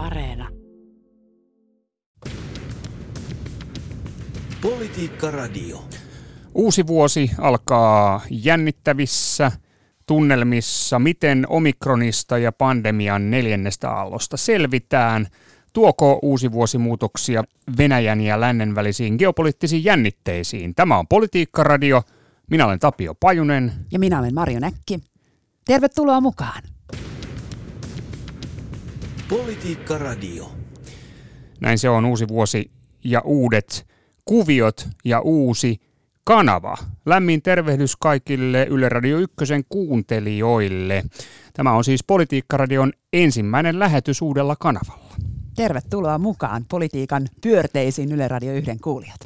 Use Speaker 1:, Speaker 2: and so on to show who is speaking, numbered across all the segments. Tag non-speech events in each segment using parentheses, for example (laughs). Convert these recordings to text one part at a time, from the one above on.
Speaker 1: Areena.
Speaker 2: Politiikka Radio.
Speaker 3: Uusi vuosi alkaa jännittävissä tunnelmissa. Miten omikronista ja pandemian neljännestä aallosta selvitään? Tuoko uusi vuosi muutoksia Venäjän ja lännen välisiin geopoliittisiin jännitteisiin? Tämä on Politiikka Radio. Minä olen Tapio Pajunen.
Speaker 4: Ja minä olen Marjo Näkki. Tervetuloa mukaan.
Speaker 2: Politiikka Radio.
Speaker 3: Näin se on uusi vuosi ja uudet kuviot ja uusi kanava. Lämmin tervehdys kaikille Yle Radio 1 kuuntelijoille. Tämä on siis Politiikkaradion ensimmäinen lähetys uudella kanavalla.
Speaker 4: Tervetuloa mukaan politiikan pyörteisiin Yle Radio 1 kuulijat.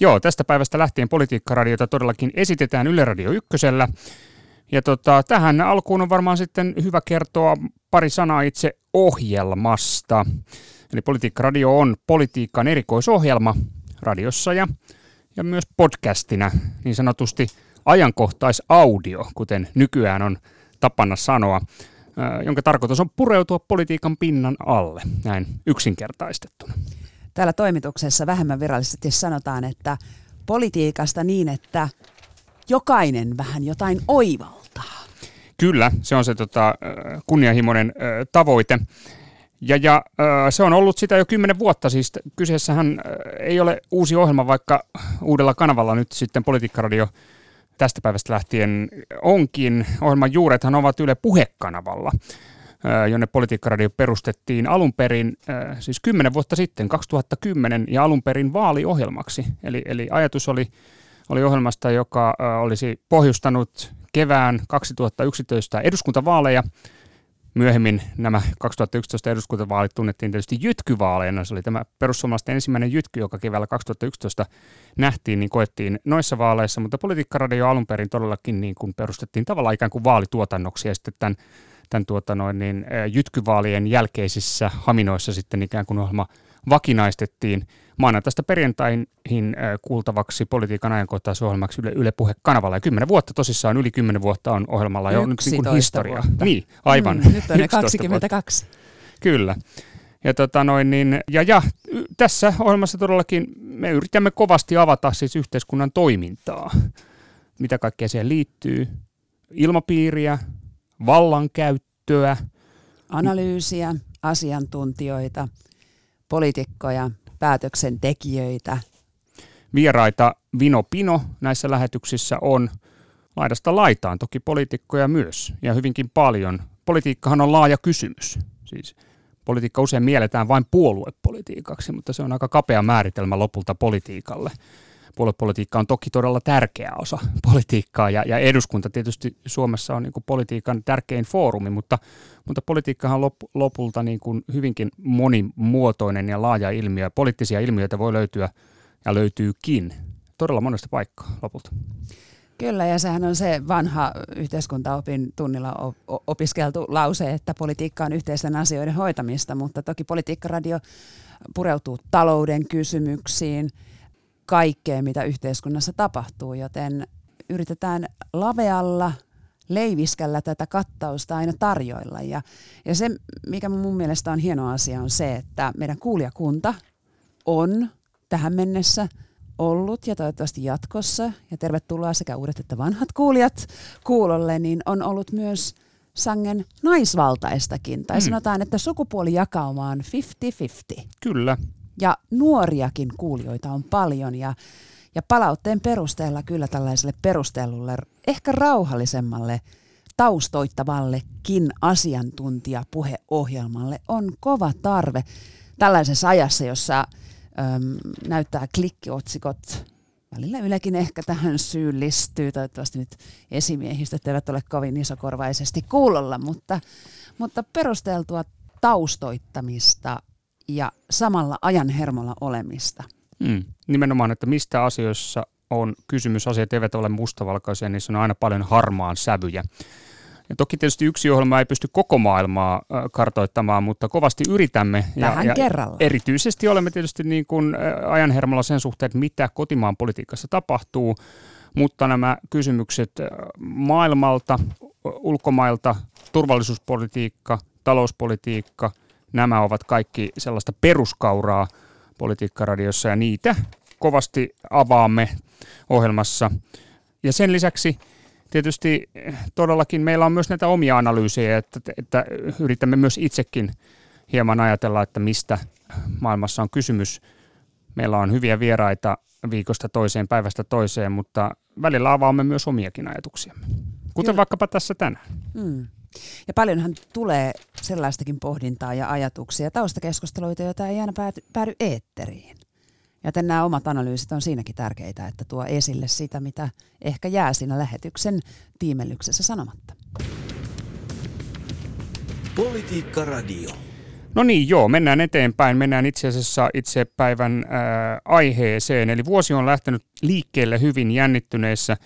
Speaker 3: Joo, tästä päivästä lähtien Politiikkaradiota todellakin esitetään Yle Radio 1. Ja tota, tähän alkuun on varmaan sitten hyvä kertoa pari sanaa itse ohjelmasta. Eli Politiikkaradio on politiikan erikoisohjelma radiossa ja, ja myös podcastina, niin sanotusti ajankohtaisaudio, kuten nykyään on tapana sanoa, jonka tarkoitus on pureutua politiikan pinnan alle, näin yksinkertaistettuna.
Speaker 4: Täällä toimituksessa vähemmän virallisesti sanotaan, että politiikasta niin, että jokainen vähän jotain oivaltaa.
Speaker 3: Kyllä, se on se tota, kunnianhimoinen tavoite. Ja, ja se on ollut sitä jo kymmenen vuotta, siis kyseessähän ei ole uusi ohjelma, vaikka uudella kanavalla nyt sitten Politiikkaradio tästä päivästä lähtien onkin. Ohjelman juurethan ovat Yle puhekanavalla, jonne Politiikkaradio perustettiin alun perin, siis kymmenen vuotta sitten, 2010, ja alun perin vaaliohjelmaksi. Eli, eli ajatus oli, oli ohjelmasta, joka olisi pohjustanut kevään 2011 eduskuntavaaleja, Myöhemmin nämä 2011 eduskuntavaalit tunnettiin tietysti jytkyvaaleina. Se oli tämä perussuomalaisten ensimmäinen jytky, joka keväällä 2011 nähtiin, niin koettiin noissa vaaleissa, mutta politiikkaradio alun perin todellakin niin kuin perustettiin tavallaan ikään kuin vaalituotannoksi ja sitten tämän, tämän tuota noin, niin, jytkyvaalien jälkeisissä haminoissa sitten ikään kuin ohjelma vakinaistettiin maanantaista perjantaihin äh, kuultavaksi politiikan ajankohtaisohjelmaksi Yle, Yle Puhe-kanavalla. Ja kymmenen vuotta tosissaan, yli kymmenen vuotta on ohjelmalla jo nyt niin kuin historia.
Speaker 4: Vuotta.
Speaker 3: Niin, aivan.
Speaker 4: Mm, nyt on ne 22.
Speaker 3: Vuotta. Kyllä. Ja, tota noin, niin, ja, ja tässä ohjelmassa todellakin me yritämme kovasti avata siis yhteiskunnan toimintaa. Mitä kaikkea siihen liittyy. Ilmapiiriä, vallankäyttöä.
Speaker 4: Analyysiä, asiantuntijoita, poliitikkoja, päätöksentekijöitä.
Speaker 3: Vieraita Vino Pino näissä lähetyksissä on laidasta laitaan, toki poliitikkoja myös, ja hyvinkin paljon. Politiikkahan on laaja kysymys. Siis politiikka usein mielletään vain puoluepolitiikaksi, mutta se on aika kapea määritelmä lopulta politiikalle. Puoluepolitiikka on toki todella tärkeä osa (laughs) politiikkaa ja, ja eduskunta tietysti Suomessa on niin kuin politiikan tärkein foorumi, mutta, mutta politiikkahan on lop, lopulta niin kuin hyvinkin monimuotoinen ja laaja ilmiö. Poliittisia ilmiöitä voi löytyä ja löytyykin todella monesta paikkaa lopulta.
Speaker 4: Kyllä, ja sehän on se vanha yhteiskuntaopin tunnilla opiskeltu lause, että politiikka on yhteisten asioiden hoitamista, mutta toki politiikkaradio pureutuu talouden kysymyksiin – kaikkeen, mitä yhteiskunnassa tapahtuu, joten yritetään lavealla leiviskällä tätä kattausta aina tarjoilla. Ja, ja se, mikä mun mielestä on hieno asia, on se, että meidän kuulijakunta on tähän mennessä ollut ja toivottavasti jatkossa, ja tervetuloa sekä uudet että vanhat kuulijat kuulolle, niin on ollut myös sangen naisvaltaistakin. Tai mm. sanotaan, että sukupuolijakauma on 50-50.
Speaker 3: Kyllä,
Speaker 4: ja nuoriakin kuulijoita on paljon ja, ja palautteen perusteella kyllä tällaiselle perustellulle, ehkä rauhallisemmalle, taustoittavallekin asiantuntijapuheohjelmalle on kova tarve tällaisessa ajassa, jossa äm, näyttää klikkiotsikot välillä Ylekin ehkä tähän syyllistyy. Toivottavasti nyt esimiehistöt eivät ole kovin isokorvaisesti kuulolla, mutta, mutta perusteltua taustoittamista ja samalla ajan hermolla olemista.
Speaker 3: Mm, nimenomaan, että mistä asioissa on kysymys. Asiat eivät ole mustavalkoisia, niissä on aina paljon harmaan sävyjä. Ja toki tietysti yksi ohjelma ei pysty koko maailmaa kartoittamaan, mutta kovasti yritämme.
Speaker 4: Vähän
Speaker 3: ja,
Speaker 4: kerralla.
Speaker 3: erityisesti olemme tietysti niin kuin ajanhermolla sen suhteen, että mitä kotimaan politiikassa tapahtuu, mutta nämä kysymykset maailmalta, ulkomailta, turvallisuuspolitiikka, talouspolitiikka – Nämä ovat kaikki sellaista peruskauraa politiikkaradiossa ja niitä kovasti avaamme ohjelmassa. Ja sen lisäksi tietysti todellakin meillä on myös näitä omia analyysejä, että, että yritämme myös itsekin hieman ajatella, että mistä maailmassa on kysymys. Meillä on hyviä vieraita viikosta toiseen, päivästä toiseen, mutta välillä avaamme myös omiakin ajatuksiamme. Kuten Kyllä. vaikkapa tässä tänään. Mm.
Speaker 4: Ja paljonhan tulee sellaistakin pohdintaa ja ajatuksia, taustakeskusteluita, joita ei aina pääty, päädy eetteriin. Joten nämä omat analyysit on siinäkin tärkeitä, että tuo esille sitä, mitä ehkä jää siinä lähetyksen tiimellyksessä sanomatta.
Speaker 2: Politiikka Radio.
Speaker 3: No niin, joo, mennään eteenpäin. Mennään itse asiassa itse päivän ää, aiheeseen. Eli vuosi on lähtenyt liikkeelle hyvin jännittyneessä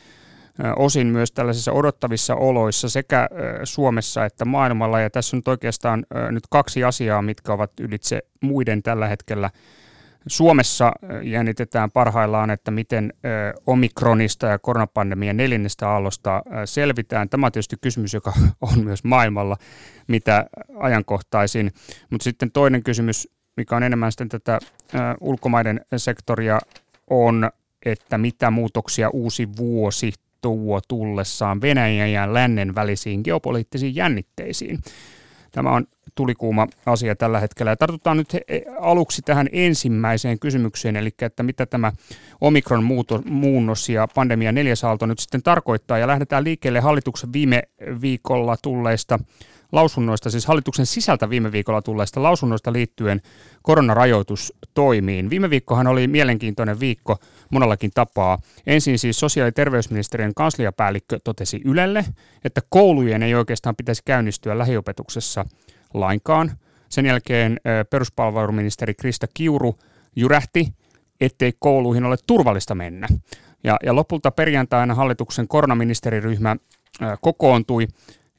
Speaker 3: osin myös tällaisissa odottavissa oloissa sekä Suomessa että maailmalla. Ja tässä on nyt oikeastaan nyt kaksi asiaa, mitkä ovat ylitse muiden tällä hetkellä Suomessa jännitetään parhaillaan, että miten omikronista ja koronapandemian neljännestä aallosta selvitään. Tämä on tietysti kysymys, joka (laughs) on myös maailmalla mitä ajankohtaisin. Mutta sitten toinen kysymys, mikä on enemmän sitten tätä ulkomaiden sektoria, on, että mitä muutoksia uusi vuosi tuo tullessaan Venäjän ja lännen välisiin geopoliittisiin jännitteisiin. Tämä on tulikuuma asia tällä hetkellä. Ja tartutaan nyt aluksi tähän ensimmäiseen kysymykseen, eli että mitä tämä omikron muunnos ja pandemia neljäs aalto nyt sitten tarkoittaa. Ja lähdetään liikkeelle hallituksen viime viikolla tulleista lausunnoista, siis hallituksen sisältä viime viikolla tulleista lausunnoista liittyen koronarajoitustoimiin. Viime viikkohan oli mielenkiintoinen viikko monellakin tapaa. Ensin siis sosiaali- ja terveysministeriön kansliapäällikkö totesi Ylelle, että koulujen ei oikeastaan pitäisi käynnistyä lähiopetuksessa lainkaan. Sen jälkeen peruspalveluministeri Krista Kiuru jyrähti, ettei kouluihin ole turvallista mennä. Ja, ja lopulta perjantaina hallituksen koronaministeriryhmä kokoontui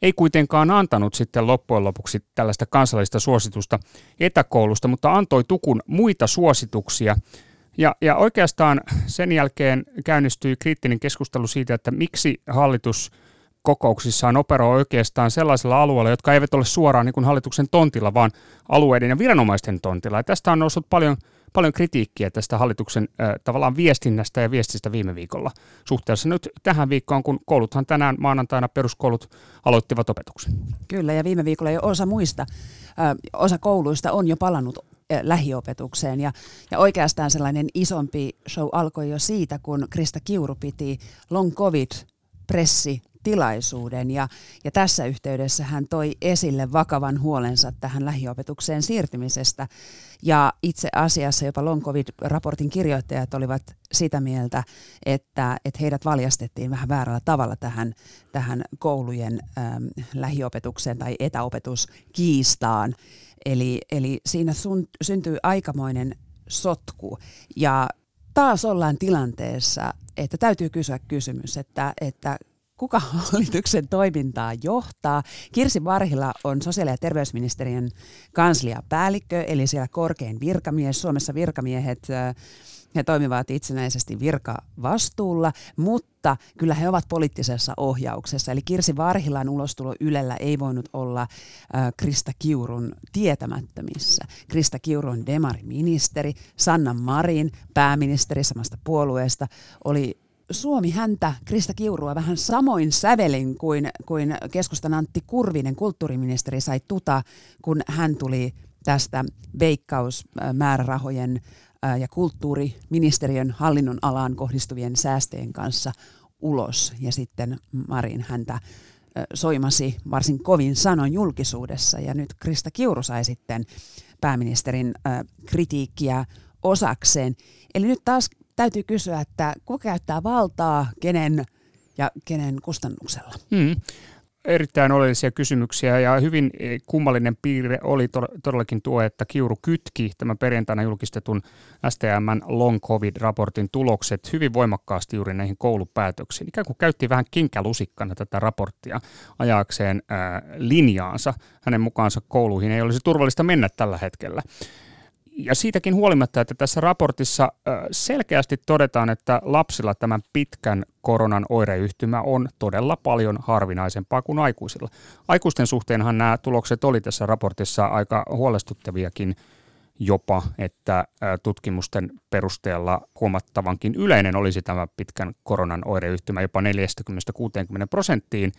Speaker 3: ei kuitenkaan antanut sitten loppujen lopuksi tällaista kansallista suositusta etäkoulusta, mutta antoi tukun muita suosituksia. Ja, ja oikeastaan sen jälkeen käynnistyi kriittinen keskustelu siitä, että miksi hallitus kokouksissaan operoi oikeastaan sellaisilla alueilla, jotka eivät ole suoraan niin kuin hallituksen tontilla, vaan alueiden ja viranomaisten tontilla. Ja tästä on noussut paljon paljon kritiikkiä tästä hallituksen äh, tavallaan viestinnästä ja viestistä viime viikolla suhteessa nyt tähän viikkoon, kun kouluthan tänään maanantaina peruskoulut aloittivat opetuksen.
Speaker 4: Kyllä, ja viime viikolla jo osa muista, äh, osa kouluista on jo palannut lähiopetukseen. Ja, ja oikeastaan sellainen isompi show alkoi jo siitä, kun Krista Kiuru piti long covid pressi tilaisuuden. Ja, ja tässä yhteydessä hän toi esille vakavan huolensa tähän lähiopetukseen siirtymisestä. Ja itse asiassa jopa long covid-raportin kirjoittajat olivat sitä mieltä, että, että heidät valjastettiin vähän väärällä tavalla tähän, tähän koulujen äm, lähiopetukseen tai etäopetuskiistaan. Eli, eli siinä sun, syntyy aikamoinen sotku. Ja taas ollaan tilanteessa, että täytyy kysyä kysymys, että, että kuka hallituksen toimintaa johtaa. Kirsi Varhila on sosiaali- ja terveysministeriön kansliapäällikkö, eli siellä korkein virkamies. Suomessa virkamiehet he toimivat itsenäisesti virkavastuulla, mutta kyllä he ovat poliittisessa ohjauksessa. Eli Kirsi Varhilan ulostulo Ylellä ei voinut olla Krista Kiurun tietämättömissä. Krista Kiuru on demariministeri, Sanna Marin, pääministeri samasta puolueesta, oli Suomi häntä, Krista Kiurua, vähän samoin sävelin kuin, kuin keskustan Antti Kurvinen, kulttuuriministeri, sai tuta, kun hän tuli tästä veikkausmäärärahojen ja kulttuuriministeriön hallinnon alaan kohdistuvien säästöjen kanssa ulos. Ja sitten Marin häntä soimasi varsin kovin sanon julkisuudessa. Ja nyt Krista Kiuru sai sitten pääministerin kritiikkiä osakseen. Eli nyt taas täytyy kysyä, että kuka käyttää valtaa, kenen ja kenen kustannuksella?
Speaker 3: Hmm. Erittäin oleellisia kysymyksiä ja hyvin eh, kummallinen piirre oli todellakin tuo, että Kiuru kytki tämän perjantaina julkistetun STMn long covid-raportin tulokset hyvin voimakkaasti juuri näihin koulupäätöksiin. Ikään kuin käytti vähän kinkälusikkana tätä raporttia ajaakseen ää, linjaansa. Hänen mukaansa kouluihin ei olisi turvallista mennä tällä hetkellä ja siitäkin huolimatta, että tässä raportissa selkeästi todetaan, että lapsilla tämän pitkän koronan oireyhtymä on todella paljon harvinaisempaa kuin aikuisilla. Aikuisten suhteenhan nämä tulokset oli tässä raportissa aika huolestuttaviakin jopa, että tutkimusten perusteella huomattavankin yleinen olisi tämä pitkän koronan oireyhtymä jopa 40-60 prosenttiin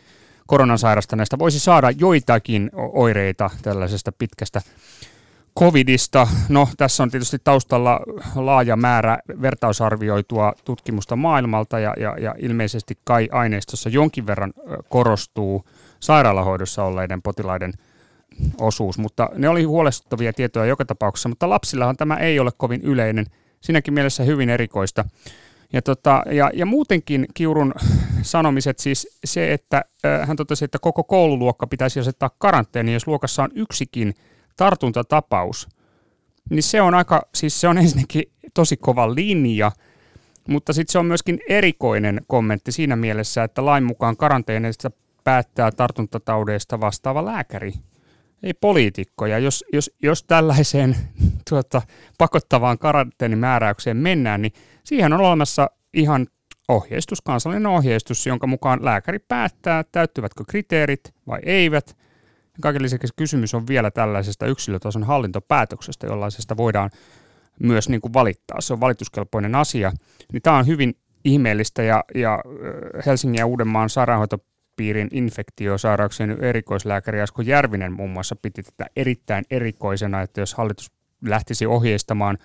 Speaker 3: koronan sairastaneista voisi saada joitakin oireita tällaisesta pitkästä covidista. No, tässä on tietysti taustalla laaja määrä vertausarvioitua tutkimusta maailmalta ja, ja, ja ilmeisesti kai aineistossa jonkin verran korostuu sairaalahoidossa olleiden potilaiden osuus, mutta ne oli huolestuttavia tietoja joka tapauksessa, mutta lapsillahan tämä ei ole kovin yleinen, siinäkin mielessä hyvin erikoista. Ja, tota, ja, ja muutenkin Kiurun sanomiset siis se, että äh, hän totesi, että koko koululuokka pitäisi asettaa karanteeni, jos luokassa on yksikin tartuntatapaus, niin se on aika, siis se on ensinnäkin tosi kova linja, mutta sitten se on myöskin erikoinen kommentti siinä mielessä, että lain mukaan karanteenista päättää tartuntataudeista vastaava lääkäri, ei poliitikko. Ja jos, jos, jos tällaiseen (laughs) tuota, pakottavaan karanteenimääräykseen mennään, niin siihen on olemassa ihan ohjeistus, kansallinen ohjeistus, jonka mukaan lääkäri päättää, täyttyvätkö kriteerit vai eivät. Kaiken lisäksi kysymys on vielä tällaisesta yksilötason hallintopäätöksestä, jollaisesta voidaan myös niin kuin valittaa. Se on valituskelpoinen asia. Niin tämä on hyvin ihmeellistä ja, ja Helsingin ja Uudenmaan sairaanhoitopiirin infektiosairauksien erikoislääkäri Asko Järvinen muun muassa piti tätä erittäin erikoisena, että jos hallitus lähtisi ohjeistamaan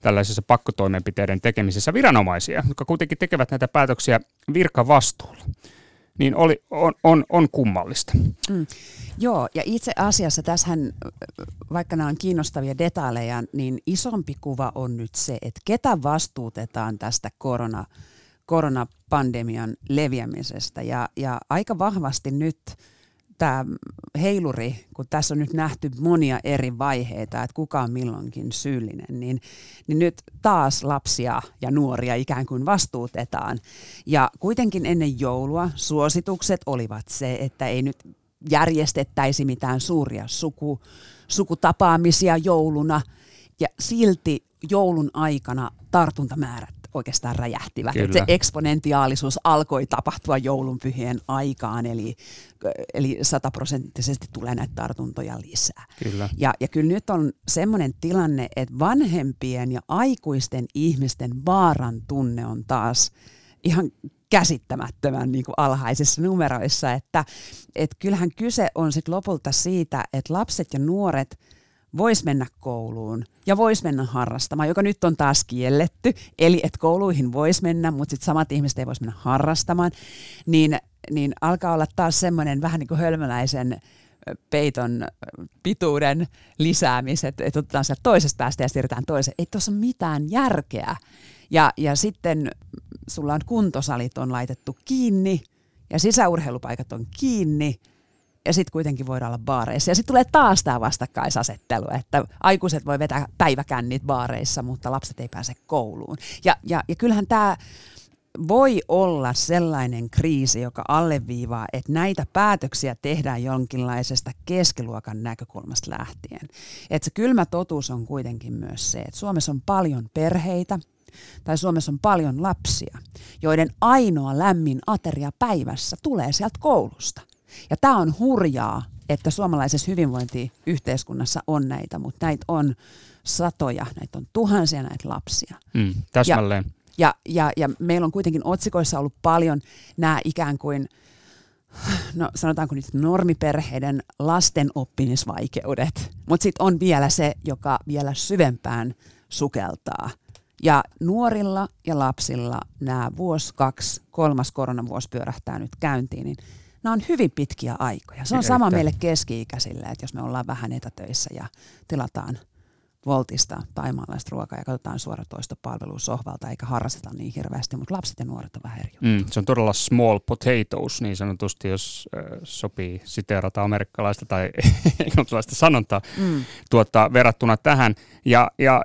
Speaker 3: tällaisessa pakkotoimenpiteiden tekemisessä viranomaisia, jotka kuitenkin tekevät näitä päätöksiä virkavastuulla niin oli, on, on, on kummallista. Mm.
Speaker 4: Joo, ja itse asiassa tässähän, vaikka nämä on kiinnostavia detaljeja, niin isompi kuva on nyt se, että ketä vastuutetaan tästä korona, koronapandemian leviämisestä. Ja, ja aika vahvasti nyt tämä heiluri, kun tässä on nyt nähty monia eri vaiheita, että kuka on milloinkin syyllinen, niin, niin nyt taas lapsia ja nuoria ikään kuin vastuutetaan. Ja kuitenkin ennen joulua suositukset olivat se, että ei nyt järjestettäisi mitään suuria suku, sukutapaamisia jouluna, ja silti joulun aikana tartuntamäärät oikeastaan räjähtivät. Että se eksponentiaalisuus alkoi tapahtua joulunpyhien aikaan, eli, eli sataprosenttisesti tulee näitä tartuntoja lisää.
Speaker 3: Kyllä.
Speaker 4: Ja, ja kyllä nyt on semmoinen tilanne, että vanhempien ja aikuisten ihmisten vaaran tunne on taas ihan käsittämättömän niin kuin alhaisissa numeroissa, että et kyllähän kyse on sit lopulta siitä, että lapset ja nuoret – voisi mennä kouluun ja voisi mennä harrastamaan, joka nyt on taas kielletty, eli että kouluihin voisi mennä, mutta sitten samat ihmiset ei voisi mennä harrastamaan, niin, niin alkaa olla taas semmoinen vähän niin kuin hölmöläisen peiton pituuden lisäämiset, että otetaan sieltä toisesta päästä ja siirretään toiseen. Ei tuossa ole mitään järkeä. Ja, ja sitten sulla on kuntosalit on laitettu kiinni ja sisäurheilupaikat on kiinni ja sitten kuitenkin voidaan olla baareissa. Ja sitten tulee taas tämä vastakkaisasettelu, että aikuiset voi vetää päiväkännit baareissa, mutta lapset ei pääse kouluun. Ja, ja, ja kyllähän tämä voi olla sellainen kriisi, joka alleviivaa, että näitä päätöksiä tehdään jonkinlaisesta keskiluokan näkökulmasta lähtien. Että se kylmä totuus on kuitenkin myös se, että Suomessa on paljon perheitä, tai Suomessa on paljon lapsia, joiden ainoa lämmin ateria päivässä tulee sieltä koulusta. Ja tämä on hurjaa, että suomalaisessa hyvinvointiyhteiskunnassa on näitä, mutta näitä on satoja, näitä on tuhansia näitä lapsia.
Speaker 3: Mm, täsmälleen.
Speaker 4: Ja, ja, ja, ja meillä on kuitenkin otsikoissa ollut paljon nämä ikään kuin, no sanotaanko nyt normiperheiden lasten oppimisvaikeudet, mutta sitten on vielä se, joka vielä syvempään sukeltaa. Ja nuorilla ja lapsilla nämä vuosi, kaksi, kolmas koronavuosi pyörähtää nyt käyntiin, niin nämä on hyvin pitkiä aikoja. Se on sama Erittäin. meille keski-ikäisille, että jos me ollaan vähän etätöissä ja tilataan Voltista taimaalaista ruokaa ja katsotaan suoratoistopalvelua sohvalta eikä harrasteta niin hirveästi, mutta lapset ja nuoret on vähän eri
Speaker 3: mm, Se on todella small potatoes niin sanotusti, jos äh, sopii siteerata amerikkalaista tai (laughs) englantilaista sanontaa mm. tuota, verrattuna tähän. Ja, ja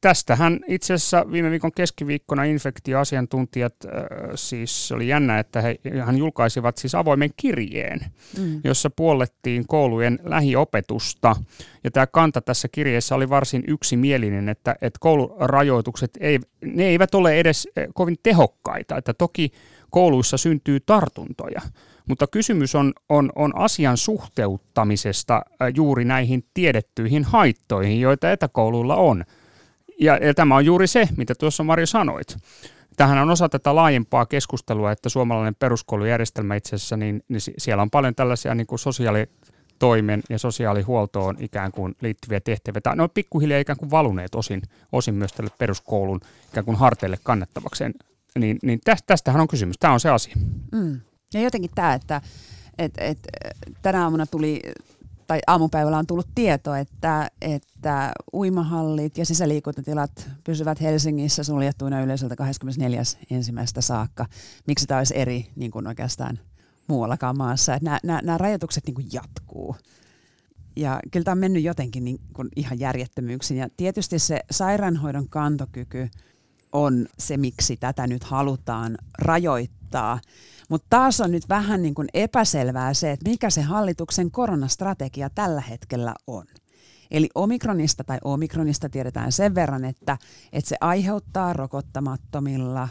Speaker 3: tästähän itse asiassa viime viikon keskiviikkona infektioasiantuntijat, äh, siis oli jännä, että he hän julkaisivat siis avoimen kirjeen, mm. jossa puollettiin koulujen lähiopetusta. Ja tämä kanta tässä kirjeessä oli varsin yksimielinen, että, että koulurajoitukset ei, ne eivät ole edes kovin tehokkaita. Että toki kouluissa syntyy tartuntoja, mutta kysymys on, on, on asian suhteuttamisesta juuri näihin tiedettyihin haittoihin, joita etäkouluilla on. Ja, ja tämä on juuri se, mitä tuossa Marjo sanoit. Tähän on osa tätä laajempaa keskustelua, että suomalainen peruskoulujärjestelmä itse asiassa, niin, niin siellä on paljon tällaisia niin kuin sosiaalitoimen ja sosiaalihuoltoon ikään kuin liittyviä tehtäviä. Ne on pikkuhiljaa ikään kuin valuneet osin, osin myös tälle peruskoulun ikään kuin harteille kannettavakseen. Niin, niin tästähän on kysymys. Tämä on se asia.
Speaker 4: Mm. Ja jotenkin tämä, että et, et, tänä aamuna tuli, tai aamupäivällä on tullut tieto, että, että uimahallit ja sisäliikuntatilat pysyvät Helsingissä suljettuina yleisöltä 24. ensimmäistä saakka. Miksi tämä olisi eri niin kuin oikeastaan muuallakaan maassa. Että nämä, nämä, nämä rajoitukset niin kuin jatkuu. Ja kyllä tämä on mennyt jotenkin niin kuin ihan järjettömyyksiin. Ja tietysti se sairaanhoidon kantokyky on se, miksi tätä nyt halutaan rajoittaa. Mutta taas on nyt vähän niin kuin epäselvää se, että mikä se hallituksen koronastrategia tällä hetkellä on. Eli omikronista tai omikronista tiedetään sen verran, että, että se aiheuttaa rokottamattomilla,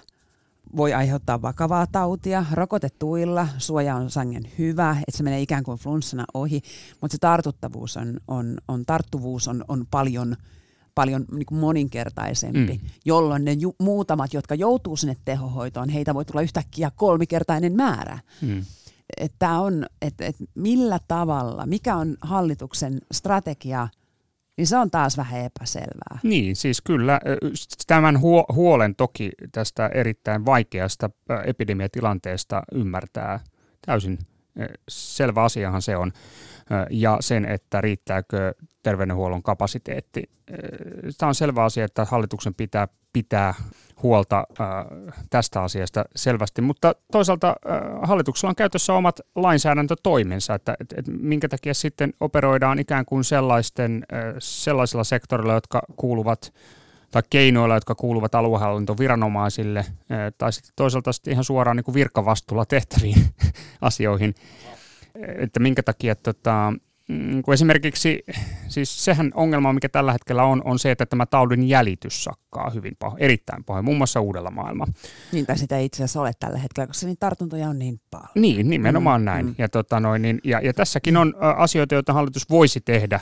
Speaker 4: voi aiheuttaa vakavaa tautia. Rokotetuilla suoja on sangen hyvä, että se menee ikään kuin flunssana ohi, mutta se tartuttavuus on, on, on tarttuvuus on, on paljon paljon niin kuin moninkertaisempi, mm. jolloin ne ju- muutamat, jotka joutuu sinne tehohoitoon, heitä voi tulla yhtäkkiä kolmikertainen määrä. Mm. Että on, että et millä tavalla, mikä on hallituksen strategia – niin se on taas vähän epäselvää.
Speaker 3: Niin, siis kyllä tämän huo- huolen toki tästä erittäin vaikeasta epidemiatilanteesta ymmärtää täysin selvä asiahan se on ja sen, että riittääkö terveydenhuollon kapasiteetti. Tämä on selvä asia, että hallituksen pitää pitää huolta tästä asiasta selvästi, mutta toisaalta hallituksella on käytössä omat lainsäädäntötoimensa, että, että, että minkä takia sitten operoidaan ikään kuin sellaisten, sellaisilla sektorilla, jotka kuuluvat tai keinoilla, jotka kuuluvat aluehallintoviranomaisille, tai sitten toisaalta sitten ihan suoraan niin kuin virkavastuulla tehtäviin (laughs) asioihin että minkä takia tota, mm, kun esimerkiksi, siis sehän ongelma, mikä tällä hetkellä on, on se, että tämä taudin jäljitys sakkaa hyvin pahoin, erittäin pahoin, muun muassa uudella maailma.
Speaker 4: Niin, tai sitä ei itse asiassa ole tällä hetkellä, koska niin tartuntoja on niin paljon.
Speaker 3: Niin, nimenomaan mm, näin. Mm. Ja, tota noin, niin, ja, ja tässäkin on asioita, joita hallitus voisi tehdä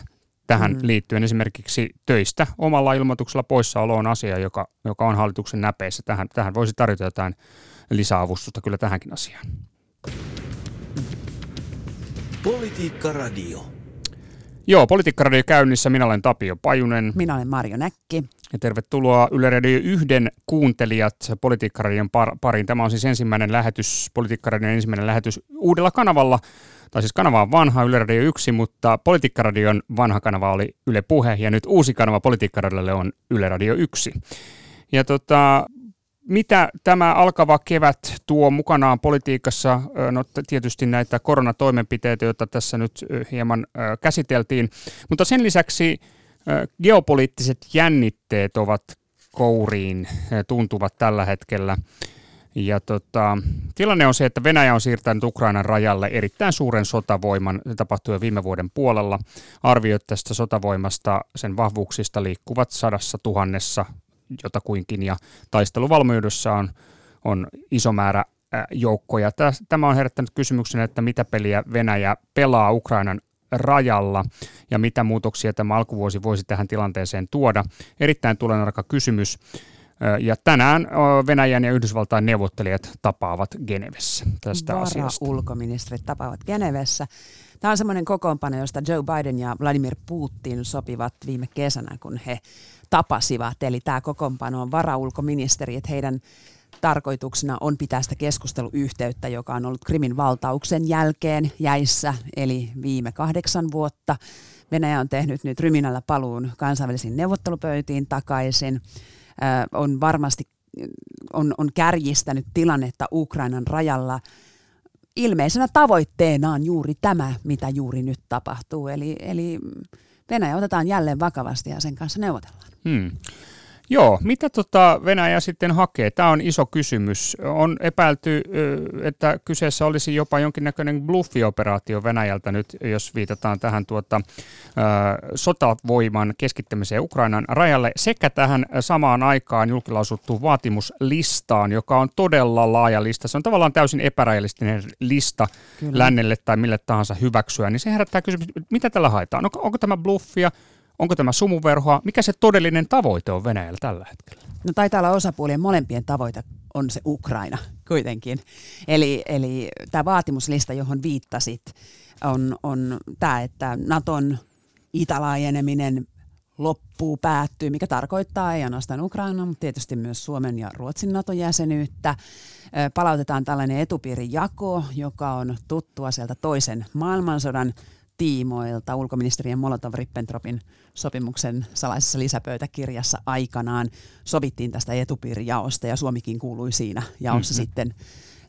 Speaker 3: tähän mm. liittyen. Esimerkiksi töistä omalla ilmoituksella poissaolo on asia, joka, joka on hallituksen näpeissä. Tähän, tähän voisi tarjota jotain lisäavustusta kyllä tähänkin asiaan.
Speaker 2: Politiikka Radio.
Speaker 3: Joo, Politiikka Radio käynnissä. Minä olen Tapio Pajunen.
Speaker 4: Minä olen Marjo Näkki.
Speaker 3: Ja tervetuloa Yle Radio yhden kuuntelijat Politiikka Radion par- pariin. Tämä on siis ensimmäinen lähetys, Politiikka Radion ensimmäinen lähetys uudella kanavalla. Tai siis kanava on vanha, Yle Radio 1, mutta Politiikka Radion vanha kanava oli Yle Puhe ja nyt uusi kanava Politiikka Radiolle on Yle Radio 1. Ja tota, mitä tämä alkava kevät tuo mukanaan politiikassa? No tietysti näitä koronatoimenpiteitä, joita tässä nyt hieman käsiteltiin, mutta sen lisäksi geopoliittiset jännitteet ovat kouriin, tuntuvat tällä hetkellä. Ja tota, tilanne on se, että Venäjä on siirtänyt Ukrainan rajalle erittäin suuren sotavoiman. Se tapahtui jo viime vuoden puolella. Arviot tästä sotavoimasta, sen vahvuuksista liikkuvat sadassa tuhannessa jotakuinkin ja taisteluvalmiudessa on, on iso määrä joukkoja. Tämä on herättänyt kysymyksen, että mitä peliä Venäjä pelaa Ukrainan rajalla ja mitä muutoksia tämä alkuvuosi voisi tähän tilanteeseen tuoda. Erittäin tulenarka kysymys. Ja tänään Venäjän ja Yhdysvaltain neuvottelijat tapaavat Genevessä tästä Vara asiasta.
Speaker 4: ulkoministerit tapaavat Genevessä. Tämä on semmoinen kokoonpano, josta Joe Biden ja Vladimir Putin sopivat viime kesänä, kun he tapasivat. Eli tämä kokoonpano on varaulkoministeri, että heidän tarkoituksena on pitää sitä keskusteluyhteyttä, joka on ollut Krimin valtauksen jälkeen jäissä, eli viime kahdeksan vuotta. Venäjä on tehnyt nyt ryminällä paluun kansainvälisiin neuvottelupöytiin takaisin. on varmasti on, on kärjistänyt tilannetta Ukrainan rajalla. Ilmeisenä tavoitteenaan juuri tämä, mitä juuri nyt tapahtuu. Eli, eli Venäjä otetaan jälleen vakavasti ja sen kanssa neuvotellaan. Hmm.
Speaker 3: Joo, mitä tota Venäjä sitten hakee? Tämä on iso kysymys. On epäilty, että kyseessä olisi jopa jonkinnäköinen bluffioperaatio Venäjältä nyt, jos viitataan tähän tuota, sotavoiman keskittämiseen Ukrainan rajalle, sekä tähän samaan aikaan julkilausuttuun vaatimuslistaan, joka on todella laaja lista. Se on tavallaan täysin epärealistinen lista Kyllä. lännelle tai mille tahansa hyväksyä, niin se herättää kysymys, mitä tällä haetaan? Onko, onko tämä bluffia? Onko tämä sumuverhoa? Mikä se todellinen tavoite on Venäjällä tällä hetkellä?
Speaker 4: No taitaa olla osapuolien molempien tavoite on se Ukraina kuitenkin. Eli, eli tämä vaatimuslista, johon viittasit, on, on tämä, että Naton itälaajeneminen loppuu, päättyy, mikä tarkoittaa ei ainoastaan Ukraina, mutta tietysti myös Suomen ja Ruotsin NATO-jäsenyyttä. Palautetaan tällainen etupiirijako, joka on tuttua sieltä toisen maailmansodan tiimoilta ulkoministerien Molotov-Rippentropin sopimuksen salaisessa lisäpöytäkirjassa aikanaan sovittiin tästä etupiirijaosta ja Suomikin kuului siinä jaossa mm-hmm. sitten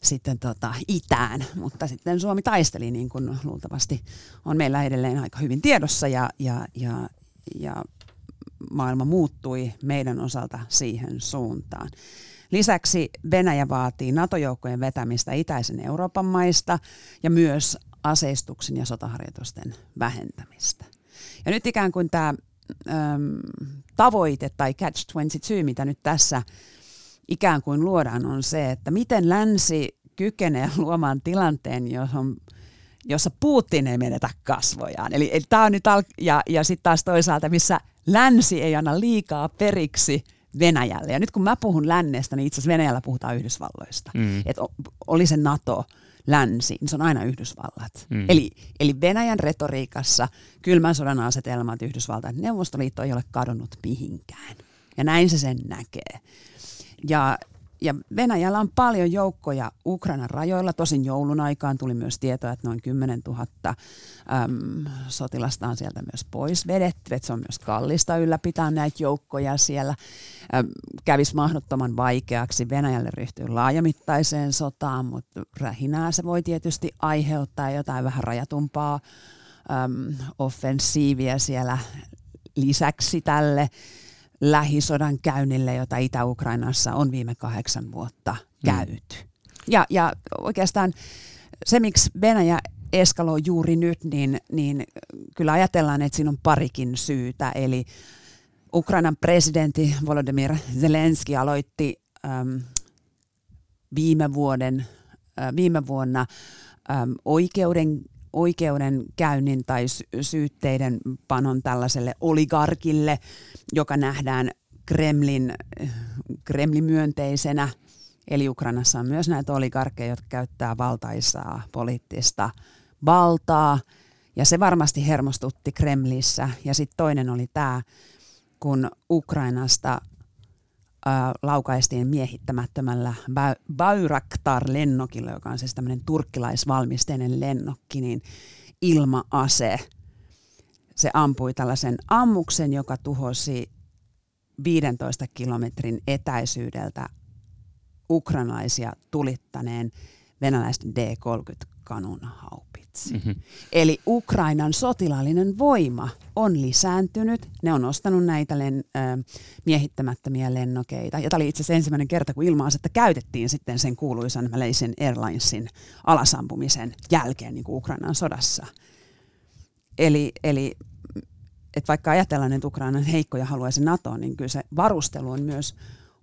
Speaker 4: sitten tota, itään, mutta sitten Suomi taisteli niin kuin luultavasti on meillä edelleen aika hyvin tiedossa ja, ja, ja, ja maailma muuttui meidän osalta siihen suuntaan. Lisäksi Venäjä vaatii NATO-joukkojen vetämistä itäisen Euroopan maista ja myös aseistuksen ja sotaharjoitusten vähentämistä. Ja nyt ikään kuin tämä äm, tavoite tai catch-22, mitä nyt tässä ikään kuin luodaan, on se, että miten länsi kykenee (laughs) luomaan tilanteen, johon, jossa Putin ei menetä kasvojaan. Eli, eli tämä on nyt al- ja, ja sitten taas toisaalta, missä länsi ei anna liikaa periksi Venäjälle. Ja nyt kun mä puhun lännestä, niin itse asiassa Venäjällä puhutaan Yhdysvalloista. Mm. Että oli se NATO, länsi, niin se on aina Yhdysvallat. Mm. Eli, eli Venäjän retoriikassa kylmän sodan asetelmat Yhdysvaltain Neuvostoliitto ei ole kadonnut mihinkään. Ja näin se sen näkee. Ja ja Venäjällä on paljon joukkoja Ukrainan rajoilla. Tosin joulun aikaan tuli myös tietoa, että noin 10 000 äm, sotilasta on sieltä myös pois vedetty. Että se on myös kallista ylläpitää näitä joukkoja siellä. Äm, kävisi mahdottoman vaikeaksi Venäjälle ryhtyä laajamittaiseen sotaan, mutta rähinää se voi tietysti aiheuttaa jotain vähän rajatumpaa äm, offensiivia siellä lisäksi tälle lähisodan käynnille, jota Itä-Ukrainassa on viime kahdeksan vuotta mm. käyty. Mm. Ja, ja oikeastaan se, miksi Venäjä eskaloi juuri nyt, niin, niin kyllä ajatellaan, että siinä on parikin syytä. Eli Ukrainan presidentti Volodymyr Zelensky aloitti äm, viime, vuoden, äh, viime vuonna äm, oikeuden oikeudenkäynnin tai syytteiden panon tällaiselle oligarkille, joka nähdään Kremlin, Kremlin myönteisenä. Eli Ukrainassa on myös näitä oligarkkeja, jotka käyttää valtaisaa poliittista valtaa. Ja se varmasti hermostutti Kremlissä. Ja sitten toinen oli tämä, kun Ukrainasta laukaistiin miehittämättömällä Bayraktar-lennokilla, joka on siis tämmöinen turkkilaisvalmisteinen lennokki, niin ilmaase. Se ampui tällaisen ammuksen, joka tuhosi 15 kilometrin etäisyydeltä ukrainaisia tulittaneen venäläisten D-30 kanunhaupun Units. Mm-hmm. Eli Ukrainan sotilaallinen voima on lisääntynyt. Ne on ostanut näitä len, äh, miehittämättömiä lennokeita. Ja tämä oli itse asiassa ensimmäinen kerta, kun ilma-asetta käytettiin sitten sen kuuluisan Malaysian Airlinesin alasampumisen jälkeen niin kuin Ukrainan sodassa. Eli, eli että vaikka ajatellaan, että Ukrainan heikkoja haluaisi NATO, niin kyllä se varustelu on myös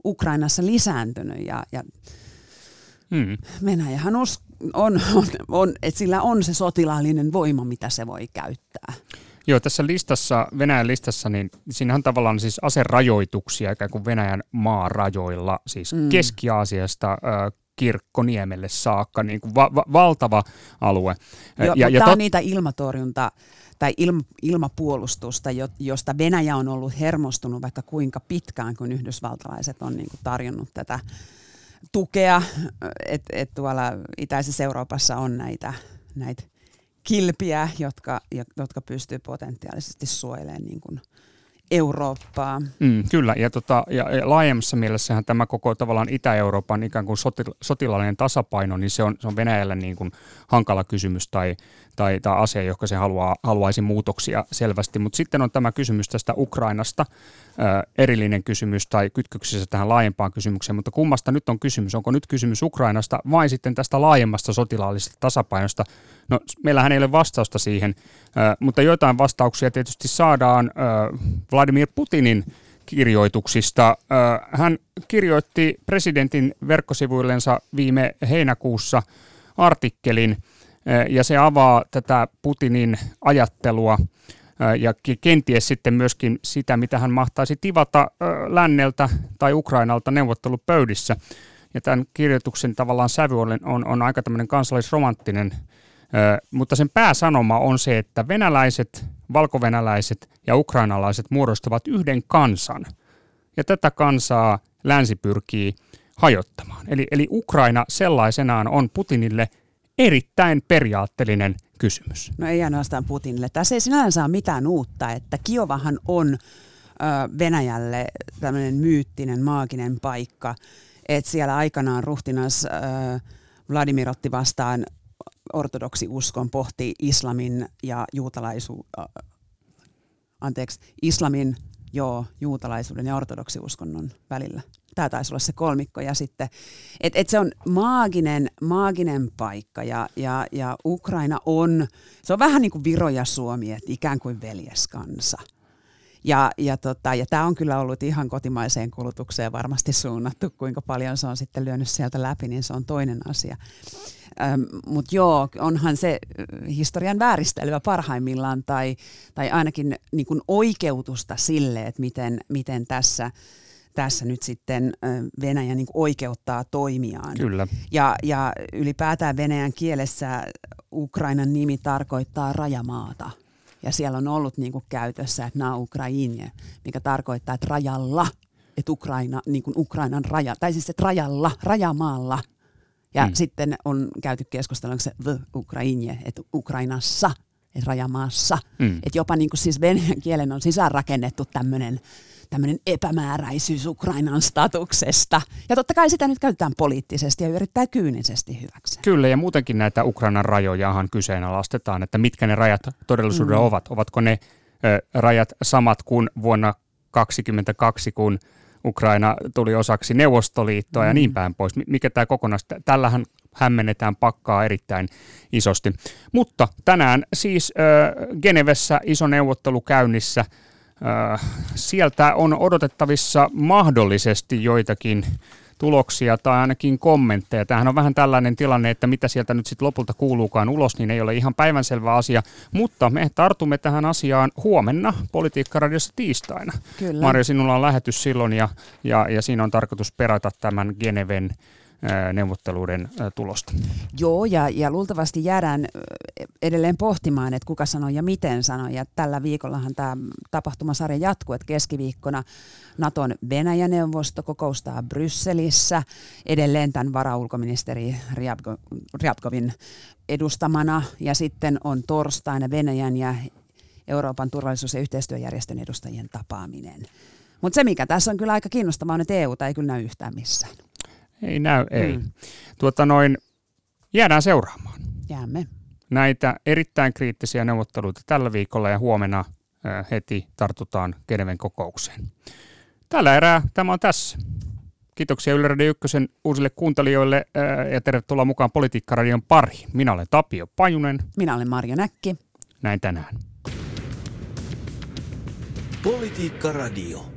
Speaker 4: Ukrainassa lisääntynyt ja, ja Hmm. Venäjähän on, on, on, että sillä on se sotilaallinen voima, mitä se voi käyttää.
Speaker 3: Joo, tässä listassa, Venäjän listassa, niin siinä on tavallaan siis aserajoituksia ikään kuin Venäjän maarajoilla, siis mm. Keski-Aasiasta äh, Kirkkoniemelle saakka, niin kuin va- va- valtava alue.
Speaker 4: Joo, ja, ja tämä tot... on niitä ilmatorjunta tai ilma, ilmapuolustusta, josta Venäjä on ollut hermostunut vaikka kuinka pitkään, kun yhdysvaltalaiset on niin kuin tarjonnut tätä tukea, että et tuolla itäisessä Euroopassa on näitä, näitä kilpiä, jotka, jotka pystyy potentiaalisesti suojelemaan niin kuin Eurooppaa.
Speaker 3: Mm, kyllä, ja, tota, ja, ja laajemmassa mielessähän tämä koko tavallaan Itä-Euroopan ikään kuin sotil, sotilaallinen tasapaino, niin se on, se on Venäjällä niin kuin hankala kysymys tai, tai, tai asia, joka se haluaa, haluaisi muutoksia selvästi. Mutta sitten on tämä kysymys tästä Ukrainasta, ö, erillinen kysymys tai kytköksissä tähän laajempaan kysymykseen, mutta kummasta nyt on kysymys? Onko nyt kysymys Ukrainasta vai sitten tästä laajemmasta sotilaallisesta tasapainosta? No, meillähän ei ole vastausta siihen, ö, mutta joitain vastauksia tietysti saadaan ö, Vladimir Putinin kirjoituksista. Hän kirjoitti presidentin verkkosivuillensa viime heinäkuussa artikkelin, ja se avaa tätä Putinin ajattelua ja kenties sitten myöskin sitä, mitä hän mahtaisi tivata länneltä tai Ukrainalta neuvottelupöydissä. Ja tämän kirjoituksen tavallaan sävy on, on, on aika tämmöinen kansallisromanttinen, mutta sen pääsanoma on se, että venäläiset, valkovenäläiset ja ukrainalaiset muodostavat yhden kansan. Ja tätä kansaa länsi pyrkii hajottamaan. Eli, eli Ukraina sellaisenaan on Putinille erittäin periaatteellinen kysymys.
Speaker 4: No ei ainoastaan Putinille. Tässä ei sinänsä ole mitään uutta, että Kiovahan on Venäjälle tämmöinen myyttinen, maaginen paikka, että siellä aikanaan ruhtinas Vladimir otti vastaan ortodoksi uskon, pohti islamin ja juutalaisu, anteeksi, islamin, joo, juutalaisuuden ja ortodoksiuskonnon välillä. Tämä taisi olla se kolmikko ja sitten, että et se on maaginen, maaginen paikka ja, ja, ja Ukraina on, se on vähän niin kuin Viro ja Suomi, että ikään kuin veljeskansa. Ja, ja, tota, ja tämä on kyllä ollut ihan kotimaiseen kulutukseen varmasti suunnattu, kuinka paljon se on sitten lyönyt sieltä läpi, niin se on toinen asia. Ähm, Mutta joo, onhan se historian vääristelyä parhaimmillaan tai, tai ainakin niin kuin oikeutusta sille, että miten, miten tässä, tässä nyt sitten Venäjä niin oikeuttaa toimiaan.
Speaker 3: Kyllä.
Speaker 4: Ja, ja ylipäätään Venäjän kielessä Ukrainan nimi tarkoittaa rajamaata. Ja siellä on ollut niin kuin käytössä, että na Ukrainie, mikä tarkoittaa, että rajalla, että Ukraina, niin kuin Ukrainan raja, tai siis että rajalla, rajamaalla – ja mm. sitten on käyty keskustelua, se v Ukrainie, että Ukrainassa, että rajamaassa. Mm. Että jopa niin kuin siis venäjän kielen on sisäänrakennettu tämmöinen tämmöinen epämääräisyys Ukrainan statuksesta. Ja totta kai sitä nyt käytetään poliittisesti ja yrittää kyynisesti hyväksi.
Speaker 3: Kyllä, ja muutenkin näitä Ukrainan rajojahan kyseenalaistetaan, että mitkä ne rajat todellisuudessa mm. ovat. Ovatko ne ö, rajat samat kuin vuonna 2022, kun Ukraina tuli osaksi Neuvostoliittoa mm. ja niin päin pois. Mikä tämä kokonaisuus, tällähän hämmennetään pakkaa erittäin isosti. Mutta tänään siis äh, Genevessä iso neuvottelu käynnissä. Äh, sieltä on odotettavissa mahdollisesti joitakin tuloksia tai ainakin kommentteja. Tämähän on vähän tällainen tilanne, että mitä sieltä nyt sitten lopulta kuuluukaan ulos, niin ei ole ihan päivänselvä asia. Mutta me tartumme tähän asiaan huomenna Politiikkaradiossa tiistaina.
Speaker 4: Kyllä.
Speaker 3: Marja, sinulla on lähetys silloin ja, ja, ja siinä on tarkoitus perata tämän Geneven neuvotteluiden tulosta.
Speaker 4: Joo, ja, ja luultavasti jäädään edelleen pohtimaan, että kuka sanoi ja miten sanoi. Ja tällä viikollahan tämä tapahtumasarja jatkuu, että keskiviikkona Naton Venäjä-neuvosto kokoustaa Brysselissä edelleen tämän varaulkoministeri Ryabkovin edustamana. Ja sitten on torstaina Venäjän ja Euroopan turvallisuus- ja yhteistyöjärjestön edustajien tapaaminen. Mutta se, mikä tässä on kyllä aika kiinnostavaa, on, että EU ei kyllä näy yhtään missään.
Speaker 3: Ei näy, ei. Mm. Tuota noin, jäädään seuraamaan.
Speaker 4: Jäämme.
Speaker 3: Näitä erittäin kriittisiä neuvotteluita tällä viikolla ja huomenna äh, heti tartutaan Geneven kokoukseen. Tällä erää tämä on tässä. Kiitoksia Yle Radio 1 uusille kuuntelijoille äh, ja tervetuloa mukaan Politiikkaradion pariin. Minä olen Tapio Pajunen.
Speaker 4: Minä olen Marjo Näkki.
Speaker 3: Näin tänään.
Speaker 2: Politiikka Radio.